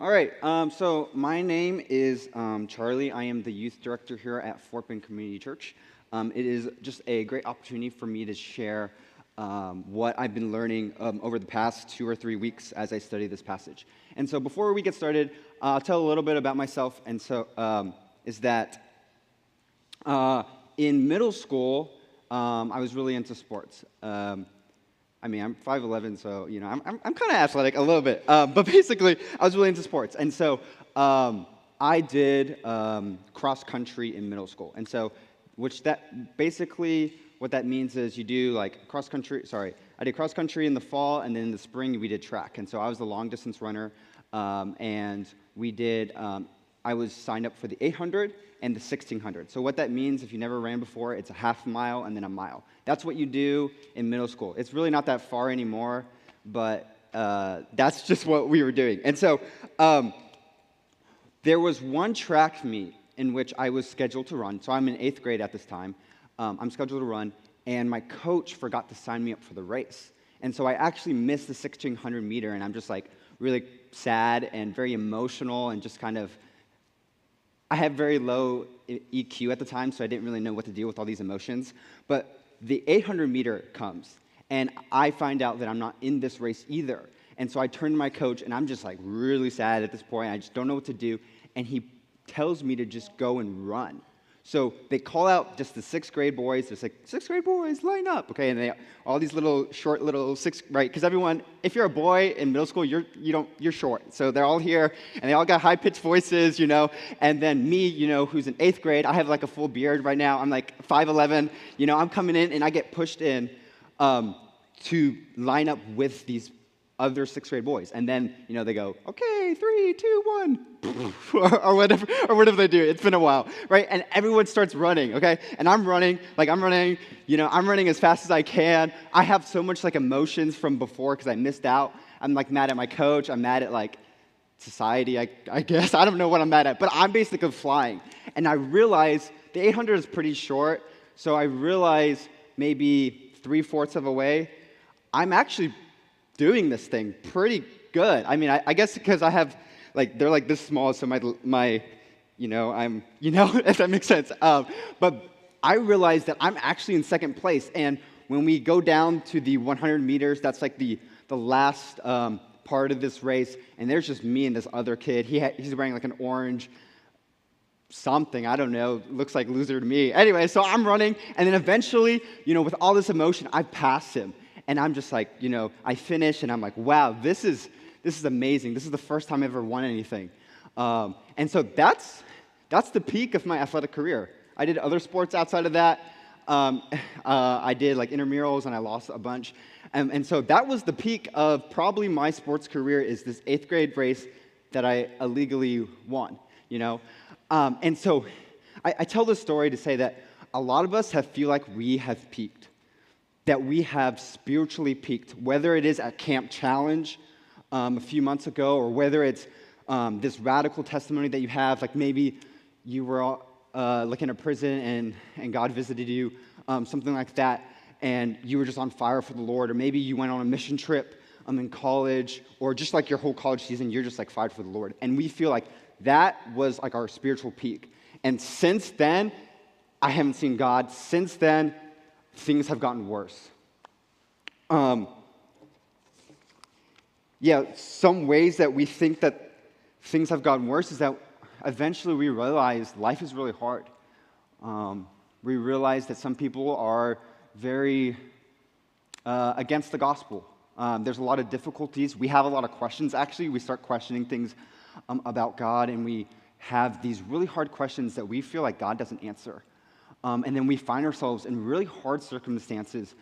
All right, um, so my name is um, Charlie. I am the youth director here at Fort Bend Community Church. Um, it is just a great opportunity for me to share um, what I've been learning um, over the past two or three weeks as I study this passage. And so before we get started, uh, I'll tell a little bit about myself. And so um, is that uh, in middle school, I was really into sports. I mean, I'm 5'11, so, you know, I'm, I'm, I'm kind of athletic a little bit. Um, but basically, I was really into sports. And so um, I did um, cross country in middle school. And so, which that basically, what that means is you do like cross country, sorry, I did cross country in the fall, and then in the spring, we did track. And so I was the long distance runner. Um, and we did, um, I was signed up for the 800 and the 1600. So, what that means, if you never ran before, it's a half mile and then a mile. That's what you do in middle school. It's really not that far anymore, but uh, that's just what we were doing. And so, um, there was one track meet in which I was scheduled to run. So, I'm in eighth grade at this time. Um, I'm scheduled to run, and my coach forgot to sign me up for the race. And so, I actually missed the 1600 meter, and I'm just like really sad and very emotional and just kind of I had very low EQ at the time, so I didn't really know what to deal with all these emotions. But the 800 meter comes, and I find out that I'm not in this race either. And so I turn to my coach, and I'm just like really sad at this point. I just don't know what to do. And he tells me to just go and run. So they call out just the sixth grade boys. They're like, sixth grade boys, line up. Okay, and they all these little short little six right, because everyone, if you're a boy in middle school, you're you don't you're short. So they're all here and they all got high pitched voices, you know. And then me, you know, who's in eighth grade, I have like a full beard right now. I'm like 5'11, you know, I'm coming in and I get pushed in um, to line up with these other sixth grade boys. And then, you know, they go, okay, three, two, one, or, whatever, or whatever they do. It's been a while, right? And everyone starts running, okay? And I'm running, like I'm running, you know, I'm running as fast as I can. I have so much like emotions from before because I missed out. I'm like mad at my coach. I'm mad at like society, I, I guess. I don't know what I'm mad at, but I'm basically flying. And I realize the 800 is pretty short, so I realize maybe three fourths of a way, I'm actually doing this thing pretty good. I mean, I, I guess because I have, like, they're like this small, so my, my you know, I'm, you know, if that makes sense. Um, but I realized that I'm actually in second place. And when we go down to the 100 meters, that's like the, the last um, part of this race, and there's just me and this other kid. He ha- he's wearing like an orange something, I don't know, looks like loser to me. Anyway, so I'm running, and then eventually, you know, with all this emotion, I pass him and I'm just like, you know, I finish and I'm like, wow, this is, this is amazing. This is the first time I've ever won anything. Um, and so that's, that's the peak of my athletic career. I did other sports outside of that. Um, uh, I did like intramurals and I lost a bunch. And, and so that was the peak of probably my sports career is this eighth grade race that I illegally won, you know? Um, and so I, I tell this story to say that a lot of us have feel like we have peaked that we have spiritually peaked, whether it is at Camp Challenge um, a few months ago, or whether it's um, this radical testimony that you have, like maybe you were uh, like in a prison and, and God visited you, um, something like that, and you were just on fire for the Lord, or maybe you went on a mission trip um, in college, or just like your whole college season, you're just like fired for the Lord. And we feel like that was like our spiritual peak. And since then, I haven't seen God. Since then, things have gotten worse. Um, yeah, some ways that we think that things have gotten worse is that eventually we realize life is really hard. Um, we realize that some people are very uh, against the gospel. Um, there's a lot of difficulties. We have a lot of questions, actually. We start questioning things um, about God, and we have these really hard questions that we feel like God doesn't answer. Um, and then we find ourselves in really hard circumstances,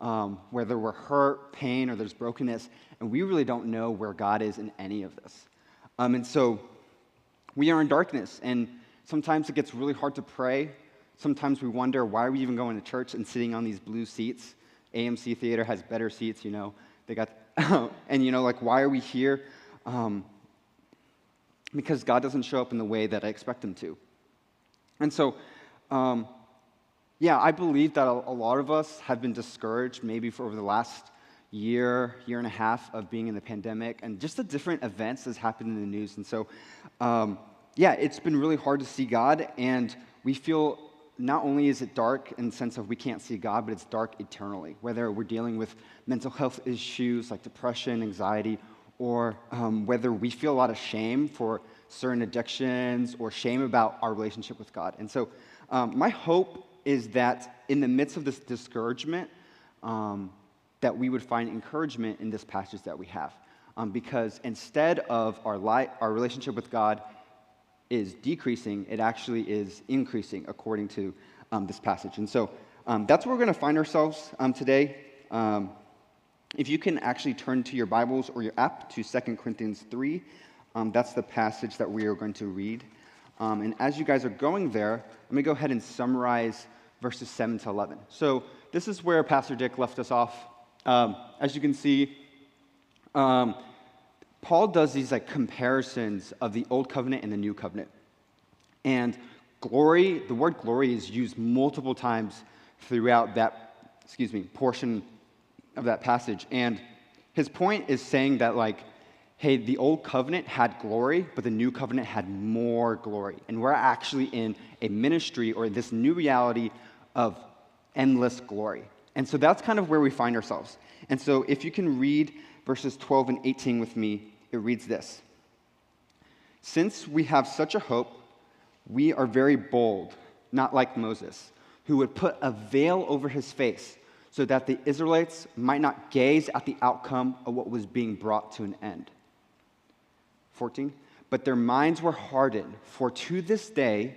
um, whether we're hurt, pain, or there's brokenness, and we really don't know where God is in any of this. Um, and so we are in darkness, and sometimes it gets really hard to pray. Sometimes we wonder why are we even going to church and sitting on these blue seats? AMC Theater has better seats, you know. They got, and you know, like, why are we here? Um, because God doesn't show up in the way that I expect Him to. And so, um, yeah, I believe that a, lot of us have been discouraged maybe for over the last year, year and a half of being in the pandemic and just the different events that's happened in the news. And so, um, yeah, it's been really hard to see God, and we feel not only is it dark in the sense of we can't see God, but it's dark eternally. Whether we're dealing with mental health issues like depression, anxiety, or um, whether we feel a lot of shame for certain addictions or shame about our relationship with God. And so, um, my hope is that in the midst of this discouragement, um, that we would find encouragement in this passage that we have. Um, because instead of our, li- our relationship with God is decreasing, it actually is increasing according to um, this passage. And so um, that's where we're going to find ourselves um, today. Um, if you can actually turn to your Bibles or your app to 2 Corinthians 3, um, that's the passage that we are going to read. And as you guys are going there, let me go ahead and summarize verses 7 to 11. So this is where Pastor Dick left us off. Um, as you can see, um, Paul does these like comparisons of the old covenant and the new covenant. And glory, the word glory is used multiple times throughout that, excuse me, portion of that passage. And his point is saying that like, hey, the old covenant had glory, but the new covenant had more glory. And we're actually in a ministry or this new reality of endless glory. And so that's kind of where we find ourselves. And so if you can read verses 12 and 18 with me, it reads this Since we have such a hope, we are very bold, not like Moses, who would put a veil over his face so that the Israelites might not gaze at the outcome of what was being brought to an end. 14. But their minds were hardened, for to this day,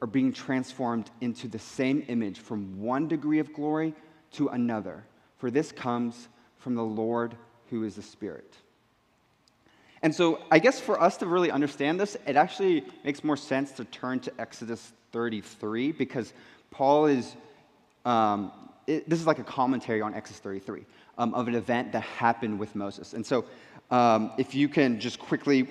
are being transformed into the same image from one degree of glory to another. For this comes from the Lord who is the Spirit. And so, I guess for us to really understand this, it actually makes more sense to turn to Exodus 33 because Paul is, um, it, this is like a commentary on Exodus 33 um, of an event that happened with Moses. And so, um, if you can just quickly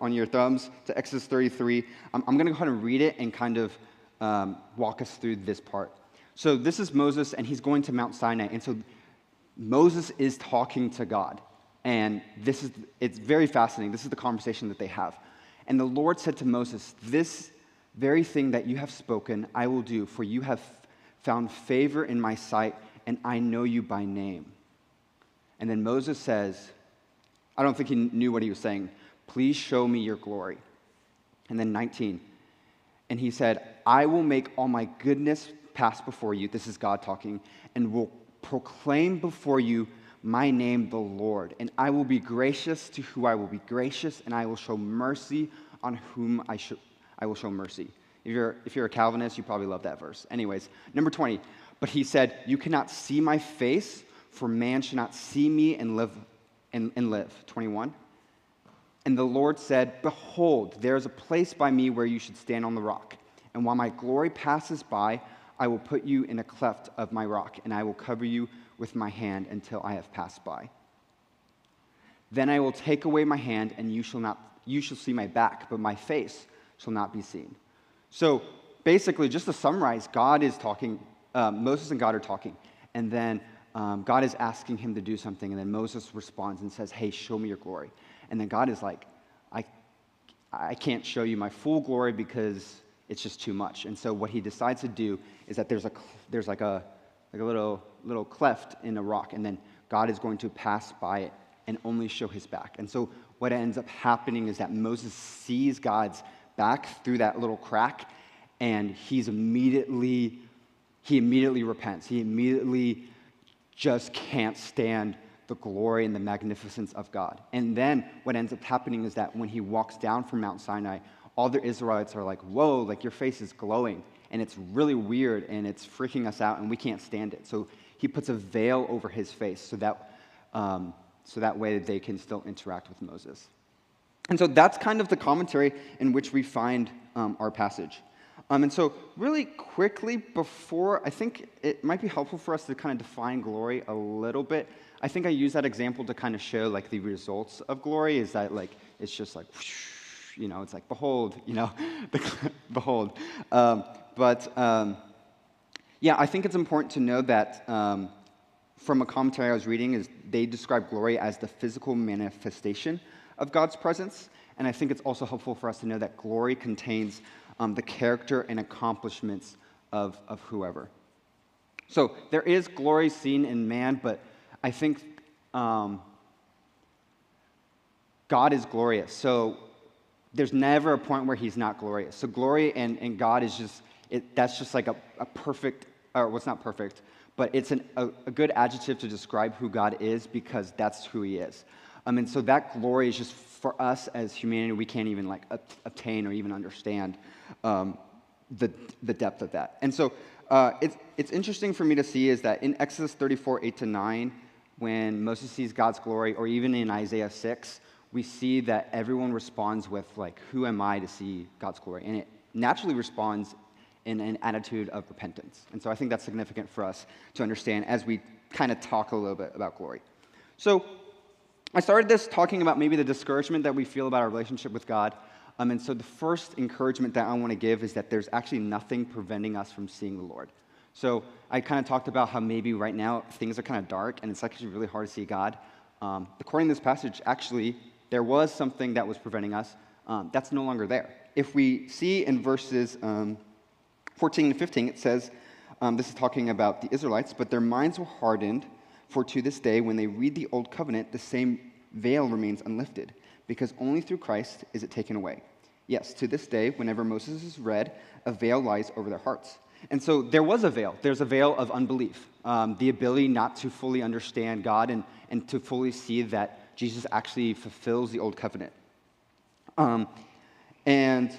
on your thumbs to Exodus 33, I'm, I'm going to go ahead and read it and kind of um, walk us through this part. So, this is Moses, and he's going to Mount Sinai. And so, Moses is talking to God. And this is, it's very fascinating. This is the conversation that they have. And the Lord said to Moses, This very thing that you have spoken, I will do, for you have found favor in my sight, and I know you by name. And then Moses says, I don't think he knew what he was saying. Please show me your glory. And then 19. And he said, I will make all my goodness pass before you. This is God talking, and will proclaim before you my name, the Lord. And I will be gracious to who I will be gracious, and I will show mercy on whom I, sh- I will show mercy. If you're, if you're a Calvinist, you probably love that verse. Anyways, number 20. But he said, You cannot see my face, for man should not see me and live. And, and live. 21. And the Lord said, Behold, there is a place by me where you should stand on the rock. And while my glory passes by, I will put you in a cleft of my rock, and I will cover you with my hand until I have passed by. Then I will take away my hand, and you shall, not, you shall see my back, but my face shall not be seen. So basically, just to summarize, God is talking, uh, Moses and God are talking, and then um, God is asking him to do something, and then Moses responds and says, Hey, show me your glory. And then God is like, I, I can't show you my full glory because it's just too much. And so what he decides to do is that there's, a, there's like, a, like a little little cleft in a rock, and then God is going to pass by it and only show his back. And so what ends up happening is that Moses sees God's back through that little crack, and he's immediately he immediately repents. He immediately just can't stand the glory and the magnificence of God. And then what ends up happening is that when he walks down from Mount Sinai, all the Israelites are like, Whoa, like your face is glowing. And it's really weird and it's freaking us out and we can't stand it. So he puts a veil over his face so that um, so that way they can still interact with Moses. And so that's kind of the commentary in which we find um, our passage. Um, and so, really quickly, before I think it might be helpful for us to kind of define glory a little bit. I think I use that example to kind of show like the results of glory is that like it's just like, whoosh, you know, it's like behold, you know, behold. Um, but um, yeah, I think it's important to know that um, from a commentary I was reading is they describe glory as the physical manifestation of God's presence. And I think it's also helpful for us to know that glory contains um, the character and accomplishments of, of whoever. So there is glory seen in man, but I think um, God is glorious. So there's never a point where he's not glorious. So glory and, and God is just, it, that's just like a, a perfect, or what's well, not perfect, but it's an, a, a, good adjective to describe who God is because that's who he is. Um, and so that glory is just for us as humanity, we can't even like obtain or even understand um, the, the depth of that. And so uh, it's, it's interesting for me to see is that in Exodus 34, 8 to 9, when Moses sees God's glory, or even in Isaiah 6, we see that everyone responds with, like, who am I to see God's glory? And it naturally responds in an attitude of repentance. And so I think that's significant for us to understand as we kind of talk a little bit about glory. So I started this talking about maybe the discouragement that we feel about our relationship with God. Um, and so the first encouragement that I want to give is that there's actually nothing preventing us from seeing the Lord. So I kind of talked about how maybe right now things are kind of dark and it's actually really hard to see God. Um, according to this passage, actually, there was something that was preventing us. Um, that's no longer there. If we see in verses um, 14 and 15, it says, um, this is talking about the Israelites, but their minds were hardened, for to this day, when they read the Old Covenant, the same veil remains unlifted because only through Christ is it taken away. Yes, to this day, whenever Moses is read, a veil lies over their hearts. And so there was a veil. There's a veil of unbelief, um, the ability not to fully understand God and, and to fully see that Jesus actually fulfills the old covenant. Um, and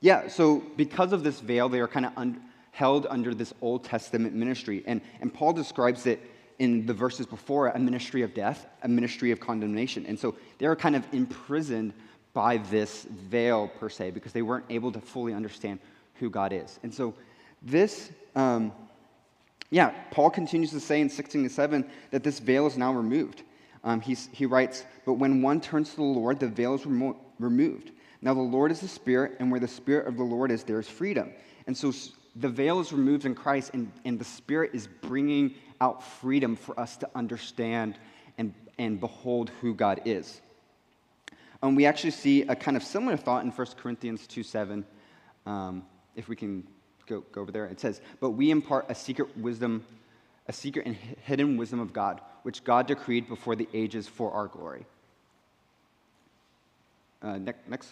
yeah, so because of this veil, they are kind of un- held under this Old Testament ministry. And, and Paul describes it in the verses before a ministry of death, a ministry of condemnation. And so they were kind of imprisoned by this veil, per se, because they weren't able to fully understand who God is. And so this, um, yeah, Paul continues to say in 16 to 7 that this veil is now removed. Um, he writes, But when one turns to the Lord, the veil is remo- removed. Now the Lord is the Spirit, and where the Spirit of the Lord is, there is freedom. And so the veil is removed in Christ, and, and the Spirit is bringing out freedom for us to understand and, and behold who God is. And um, we actually see a kind of similar thought in 1 Corinthians 2 7. Um, if we can go, go over there, it says, But we impart a secret wisdom, a secret and hidden wisdom of God, which God decreed before the ages for our glory. Uh, next. next.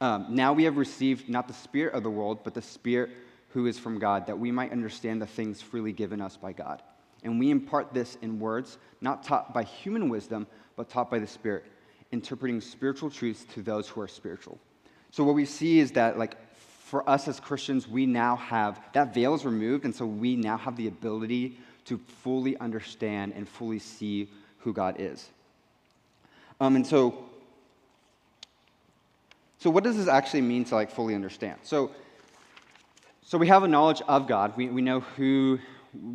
Um, now we have received not the spirit of the world, but the spirit who is from God, that we might understand the things freely given us by God. And we impart this in words, not taught by human wisdom, but taught by the Spirit, interpreting spiritual truths to those who are spiritual. So, what we see is that, like, for us as Christians, we now have that veil is removed, and so we now have the ability to fully understand and fully see who God is. Um, and so, so what does this actually mean to like fully understand? So, so we have a knowledge of God. We, we, know, who,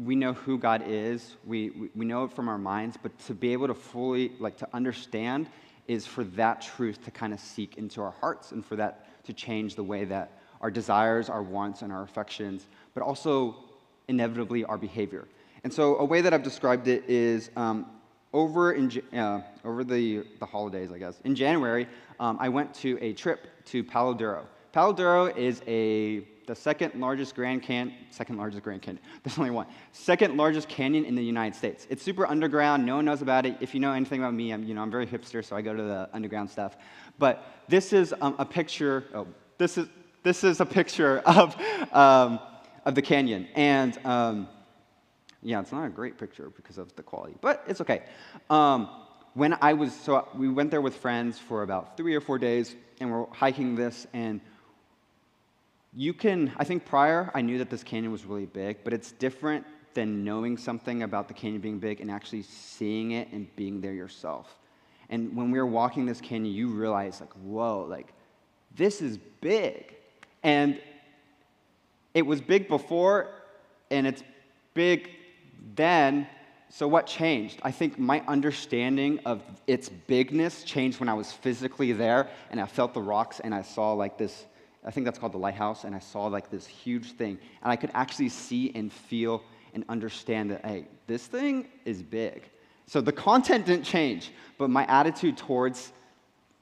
we know who God is. We, we, know it from our minds, but to be able to fully, like, to understand is for that truth to kind of seek into our hearts and for that to change the way that our desires, our wants, and our affections, but also inevitably our behavior. And so, a way that I've described it is um, over, in, uh, over the, the holidays, I guess. In January, um, I went to a trip to Palo Duro. Palo Duro is a the second largest Grand Canyon, second largest Grand Canyon, there's only one, second largest canyon in the United States. It's super underground, no one knows about it. If you know anything about me, I'm, you know, I'm very hipster, so I go to the underground stuff. But this is um, a picture, oh, this is, this is a picture of, um, of the canyon. And um, yeah, it's not a great picture because of the quality, but it's okay. Um, when I was, so we went there with friends for about three or four days, and we're hiking this, and you can, I think prior I knew that this canyon was really big, but it's different than knowing something about the canyon being big and actually seeing it and being there yourself. And when we were walking this canyon, you realize, like, whoa, like, this is big. And it was big before, and it's big then. So, what changed? I think my understanding of its bigness changed when I was physically there and I felt the rocks and I saw like this, I think that's called the lighthouse, and I saw like this huge thing. And I could actually see and feel and understand that, hey, this thing is big. So the content didn't change, but my attitude towards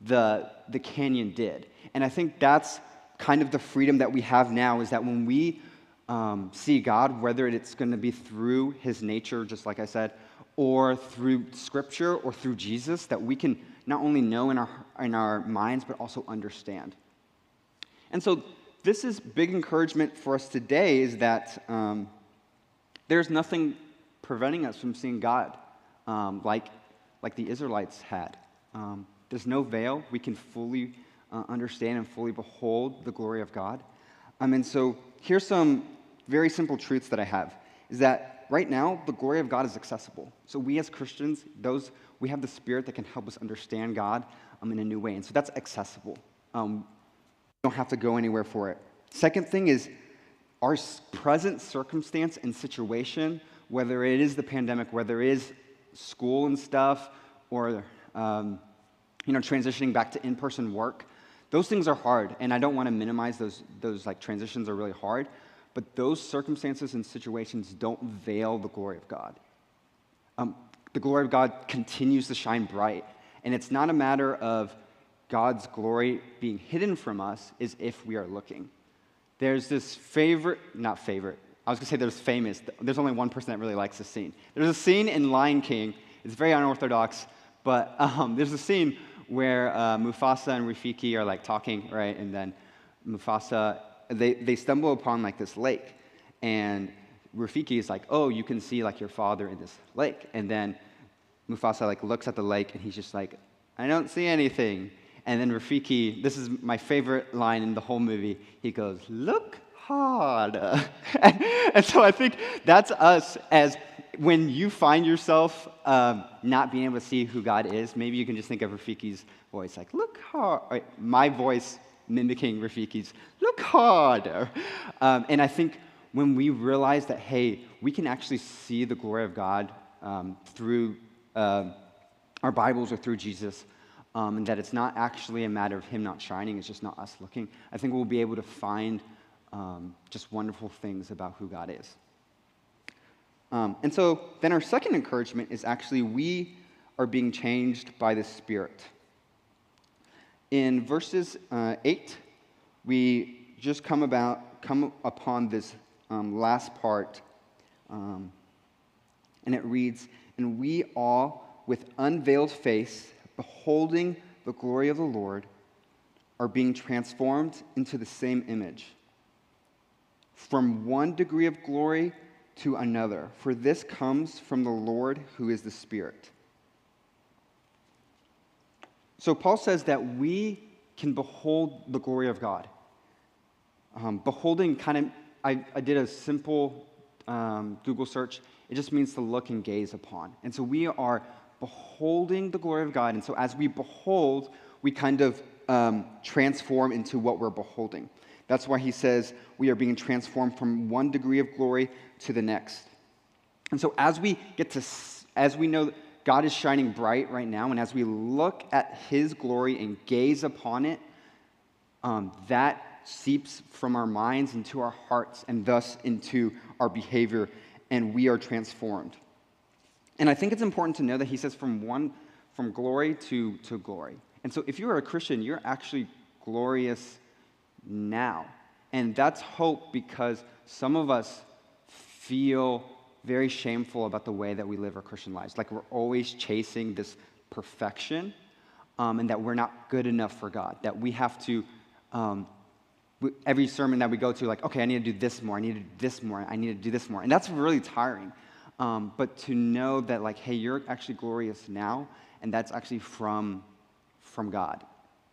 the, the canyon did. And I think that's kind of the freedom that we have now is that when we um, see God, whether it's going to be through his nature, just like I said, or through scripture or through Jesus, that we can not only know in our, in our minds, but also understand. And so, this is big encouragement for us today is that um, there's nothing preventing us from seeing God um, like, like the Israelites had. Um, there's no veil. We can fully uh, understand and fully behold the glory of God. Um, and so here's some very simple truths that I have is that right now the glory of God is accessible. So we as Christians, those we have the Spirit that can help us understand God um, in a new way, and so that's accessible. Um, don't have to go anywhere for it. Second thing is our present circumstance and situation, whether it is the pandemic, whether it is school and stuff, or um, you know transitioning back to in-person work, those things are hard, and I don't want to minimize those. Those like transitions are really hard, but those circumstances and situations don't veil the glory of God. Um, the glory of God continues to shine bright, and it's not a matter of God's glory being hidden from us, is if we are looking. There's this favorite, not favorite, I was gonna say there's famous, there's only one person that really likes this scene. There's a scene in Lion King, it's very unorthodox, but um, there's a scene where uh, Mufasa and Rafiki are like talking, right? And then Mufasa, they, they stumble upon like this lake. And Rafiki is like, oh, you can see like your father in this lake. And then Mufasa like looks at the lake and he's just like, I don't see anything. And then Rafiki, this is my favorite line in the whole movie, he goes, look hard. and so I think that's us as when you find yourself um, not being able to see who God is, maybe you can just think of Rafiki's voice, like, look hard. My voice mimicking Rafiki's, look harder. Um, and I think when we realize that, hey, we can actually see the glory of God um, through uh, our Bibles or through Jesus, um, and that it's not actually a matter of Him not shining, it's just not us looking, I think we'll be able to find um, just wonderful things about who God is. Um, and so then our second encouragement is actually we are being changed by the Spirit. In verses uh, 8, we just come about come upon this um, last part, um, and it reads, "And we all, with unveiled face, beholding the glory of the Lord, are being transformed into the same image, from one degree of glory." to another, for this comes from the Lord who is the Spirit. So Paul says that we can behold the glory of God. Um, beholding kind of, I, I, did a simple um, Google search. It just means to look and gaze upon. And so we are beholding the glory of God. And so as we behold, we kind of um, transform into what we're beholding. That's why he says we are being transformed from one degree of glory to the next. And so as we get to, as we know God is shining bright right now, and as we look at his glory and gaze upon it, um, that seeps from our minds into our hearts and thus into our behavior, and we are transformed. And I think it's important to know that he says from one, from glory to, to glory. And so if you're a Christian, you're actually glorious now. And that's hope because some of us feel very shameful about the way that we live our Christian lives. Like we're always chasing this perfection um, and that we're not good enough for God. That we have to, um, every sermon that we go to, like, okay, I need to do this more, I need to do this more, I need to do this more. And that's really tiring. Um, but to know that, like, hey, you're actually glorious now, and that's actually from, from God.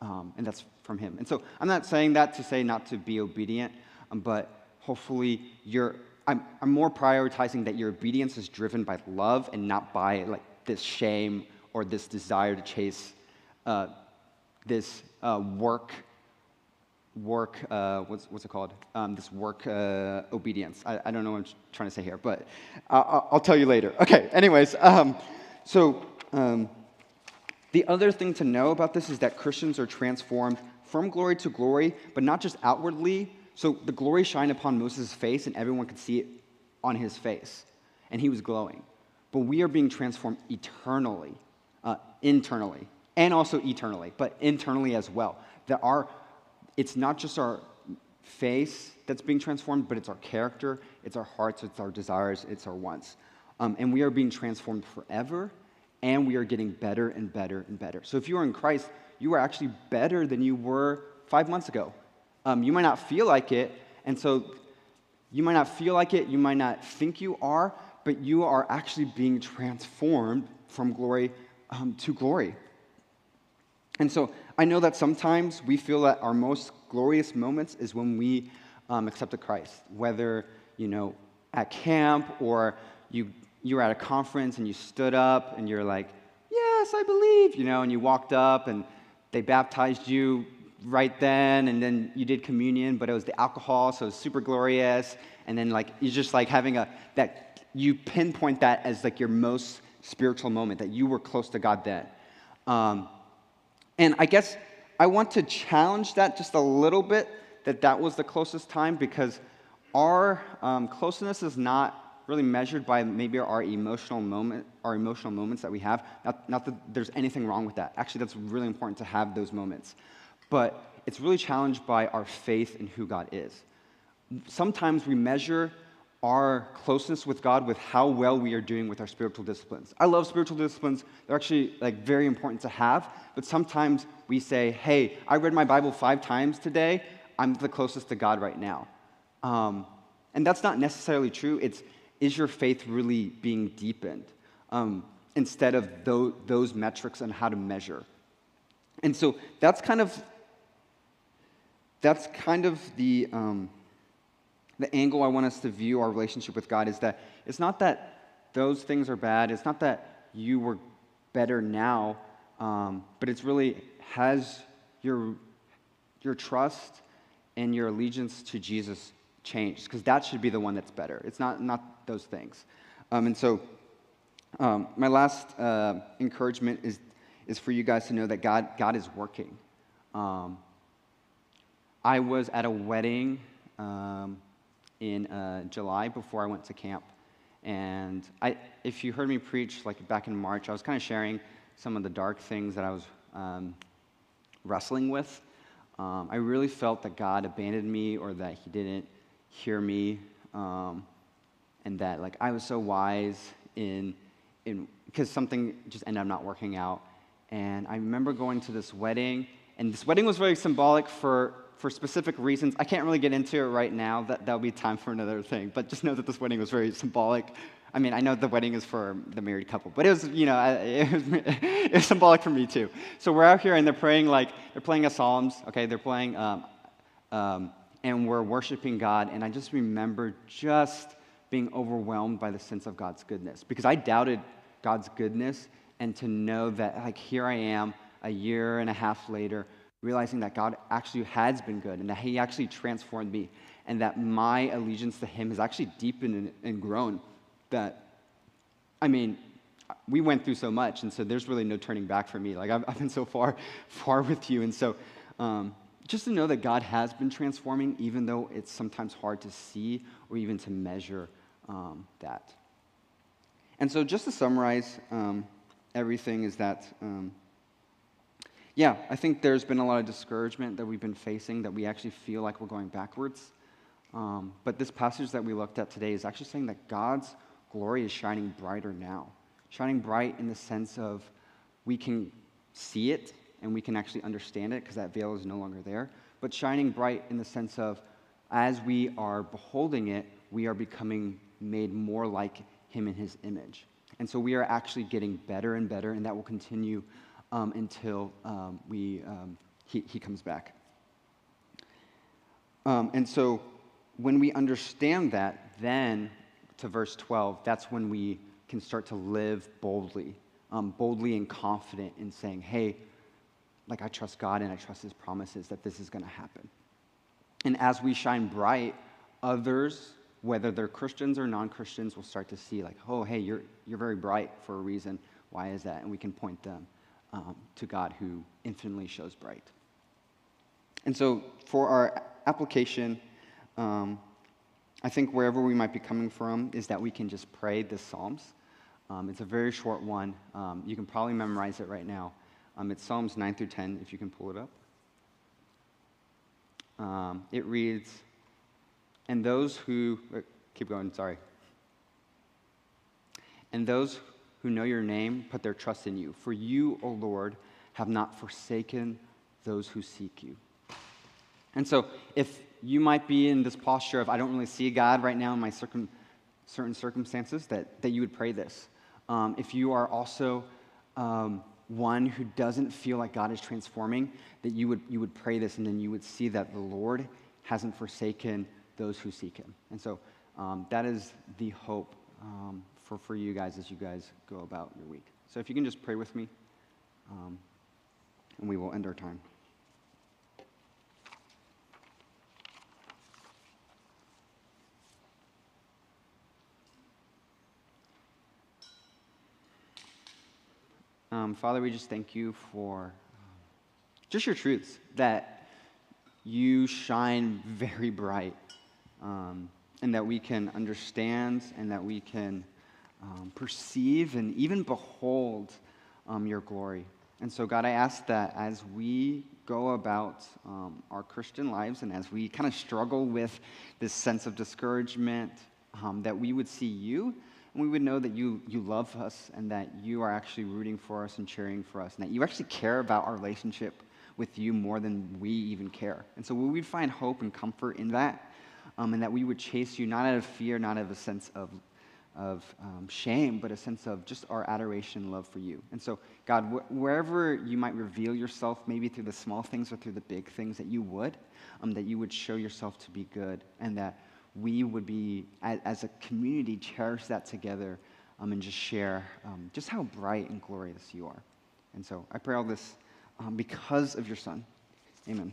Um, and that's from Him. And so I'm not saying that to say not to be obedient, um, but hopefully you're I'm, I'm more prioritizing that your obedience is driven by love and not by like this shame or this desire to chase uh, this uh, work work, uh, what's, what's it called? Um, this work uh, obedience. I, I, don't know what I'm trying to say here, but I'll, I'll tell you later. Okay, anyways, um, so um, the other thing to know about this is that Christians are transformed from glory to glory, but not just outwardly. So the glory shined upon Moses' face, and everyone could see it on his face, and he was glowing. But we are being transformed eternally, uh, internally, and also eternally, but internally as well. That our it's not just our face that's being transformed, but it's our character, it's our hearts, it's our desires, it's our wants. Um, and we are being transformed forever, and we are getting better and better and better. So if you are in Christ, you are actually better than you were five months ago. Um, you might not feel like it, and so you might not feel like it, you might not think you are, but you are actually being transformed from glory um, to glory. And so I know that sometimes we feel that our most glorious moments is when we um, accepted Christ, whether, you know, at camp or you, you were at a conference and you stood up and you're like, yes, I believe, you know, and you walked up and they baptized you right then and then you did communion, but it was the alcohol, so it was super glorious. And then like, you're just like having a, that, you pinpoint that as like your most spiritual moment, that you were close to God then. Um, and I guess I want to challenge that just a little bit that that was the closest time because our um, closeness is not really measured by maybe our emotional moment, our emotional moments that we have. Not, not that there's anything wrong with that. Actually, that's really important to have those moments. But it's really challenged by our faith in who God is. Sometimes we measure our closeness with God with how well we are doing with our spiritual disciplines. I love spiritual disciplines. They're actually like very important to have, but sometimes we say, "Hey, I read my Bible 5 times today. I'm the closest to God right now." Um, and that's not necessarily true. It's is your faith really being deepened um, instead of those, those metrics and how to measure. And so that's kind of that's kind of the um, the angle I want us to view our relationship with God is that it's not that those things are bad, it's not that you were better now, um, but it's really has your, your trust and your allegiance to Jesus changed? Because that should be the one that's better. It's not, not those things. Um, and so, um, my last uh, encouragement is, is for you guys to know that God, God is working. Um, I was at a wedding um, in uh, July before I went to camp. And I, if you heard me preach like back in March, I was kind of sharing some of the dark things that I was um, wrestling with. Um, I really felt that God abandoned me or that He didn't hear me, um, and that like I was so wise in in because something just ended up not working out. And I remember going to this wedding, and this wedding was very symbolic for for specific reasons. I can't really get into it right now. That, that'll be time for another thing. But just know that this wedding was very symbolic. I mean, I know the wedding is for the married couple, but it was, you know, it was, it was symbolic for me too. So we're out here and they're praying like, they're playing a Psalms, okay? They're playing, um, um, and we're worshiping God. And I just remember just being overwhelmed by the sense of God's goodness because I doubted God's goodness. And to know that, like, here I am a year and a half later, realizing that God actually has been good and that He actually transformed me and that my allegiance to Him has actually deepened and, grown. That, I mean, we went through so much, and so there's really no turning back for me. Like, I've, I've been so far, far with you. And so, um, just to know that God has been transforming, even though it's sometimes hard to see or even to measure um, that. And so, just to summarize um, everything, is that um, yeah, I think there's been a lot of discouragement that we've been facing, that we actually feel like we're going backwards. Um, but this passage that we looked at today is actually saying that God's glory is shining brighter now. Shining bright in the sense of we can see it and we can actually understand it because that veil is no longer there. But shining bright in the sense of as we are beholding it, we are becoming made more like Him in His image. And so we are actually getting better and better, and that will continue um, until um, we, um, he, he comes back. Um, and so when we understand that, then, to verse 12, that's when we can start to live boldly, um, boldly and confident in saying, hey, like I trust God and I trust His promises that this is going to happen. And as we shine bright, others, whether they're Christians or non Christians, will start to see, like, oh, hey, you're, you're very bright for a reason. Why is that? And we can point them um, to God who infinitely shows bright. And so for our application, um, I think wherever we might be coming from is that we can just pray the Psalms. Um, it's a very short one. Um, you can probably memorize it right now. Um, it's Psalms 9 through 10, if you can pull it up. Um, it reads, And those who, keep going, sorry. And those who know your name put their trust in you. For you, O Lord, have not forsaken those who seek you. And so, if you might be in this posture of, I don't really see God right now in my circum, certain circumstances, that, that you would pray this. Um, if you are also um, one who doesn't feel like God is transforming, that you would, you would pray this and then you would see that the Lord hasn't forsaken those who seek him. And so um, that is the hope um, for, for you guys as you guys go about your week. So if you can just pray with me, um, and we will end our time. Um, Father, we just thank you for um, just your truths, that you shine very bright, um, and that we can understand and that we can um, perceive and even behold um, your glory. And so, God, I ask that as we go about um, our Christian lives and as we kind of struggle with this sense of discouragement, that we would see you and we would know that you, you love us and that you are actually rooting for us and cheering for us, and that you actually care about our relationship with you more than we even care. And so we would find hope and comfort in that, um, and that we would chase you not out of fear, not out of a sense of, of um, shame, but a sense of just our adoration and love for you. And so, God, wh- wherever you might reveal yourself, maybe through the small things or through the big things, that you would, um, that you would show yourself to be good, and that we would be, as a community, cherish that together um, and just share um, just how bright and glorious you are. And so I pray all this um, because of your Son. Amen.